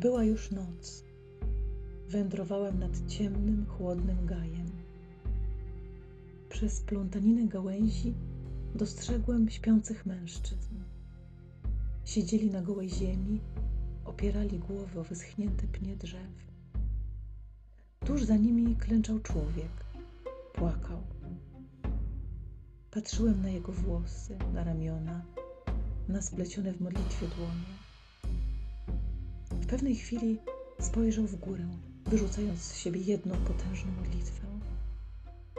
Była już noc. Wędrowałem nad ciemnym, chłodnym gajem. Przez plątaninę gałęzi dostrzegłem śpiących mężczyzn. Siedzieli na gołej ziemi, opierali głowy o wyschnięte pnie drzew. Tuż za nimi klęczał człowiek. Płakał. Patrzyłem na jego włosy, na ramiona, na splecione w modlitwie dłonie. Pewnej chwili spojrzał w górę, wyrzucając z siebie jedną potężną modlitwę.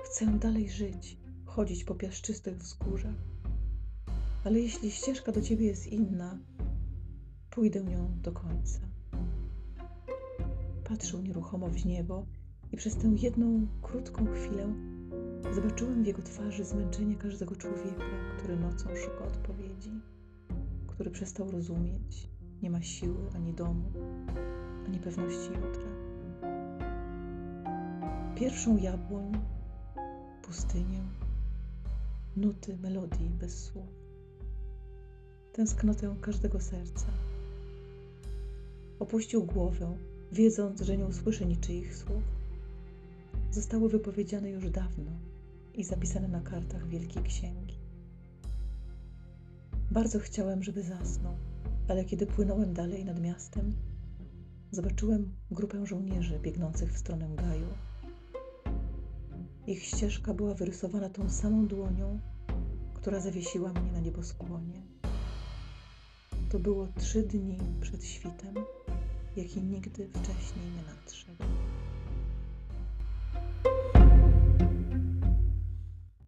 Chcę dalej żyć, chodzić po piaszczystych wzgórzach, ale jeśli ścieżka do ciebie jest inna, pójdę nią do końca. Patrzył nieruchomo w niebo i przez tę jedną krótką chwilę zobaczyłem w jego twarzy zmęczenie każdego człowieka, który nocą szuka odpowiedzi, który przestał rozumieć, nie ma siły ani domu, ani pewności jutra. Pierwszą jabłoń, pustynię, nuty melodii bez słów, tęsknotę każdego serca. Opuścił głowę, wiedząc, że nie usłyszy niczyich słów. Zostały wypowiedziane już dawno i zapisane na kartach Wielkiej Księgi. Bardzo chciałem, żeby zasnął, ale kiedy płynąłem dalej nad miastem, zobaczyłem grupę żołnierzy biegnących w stronę Gaju. Ich ścieżka była wyrysowana tą samą dłonią, która zawiesiła mnie na nieboskłonie. To było trzy dni przed świtem, jaki nigdy wcześniej nie nadszedł.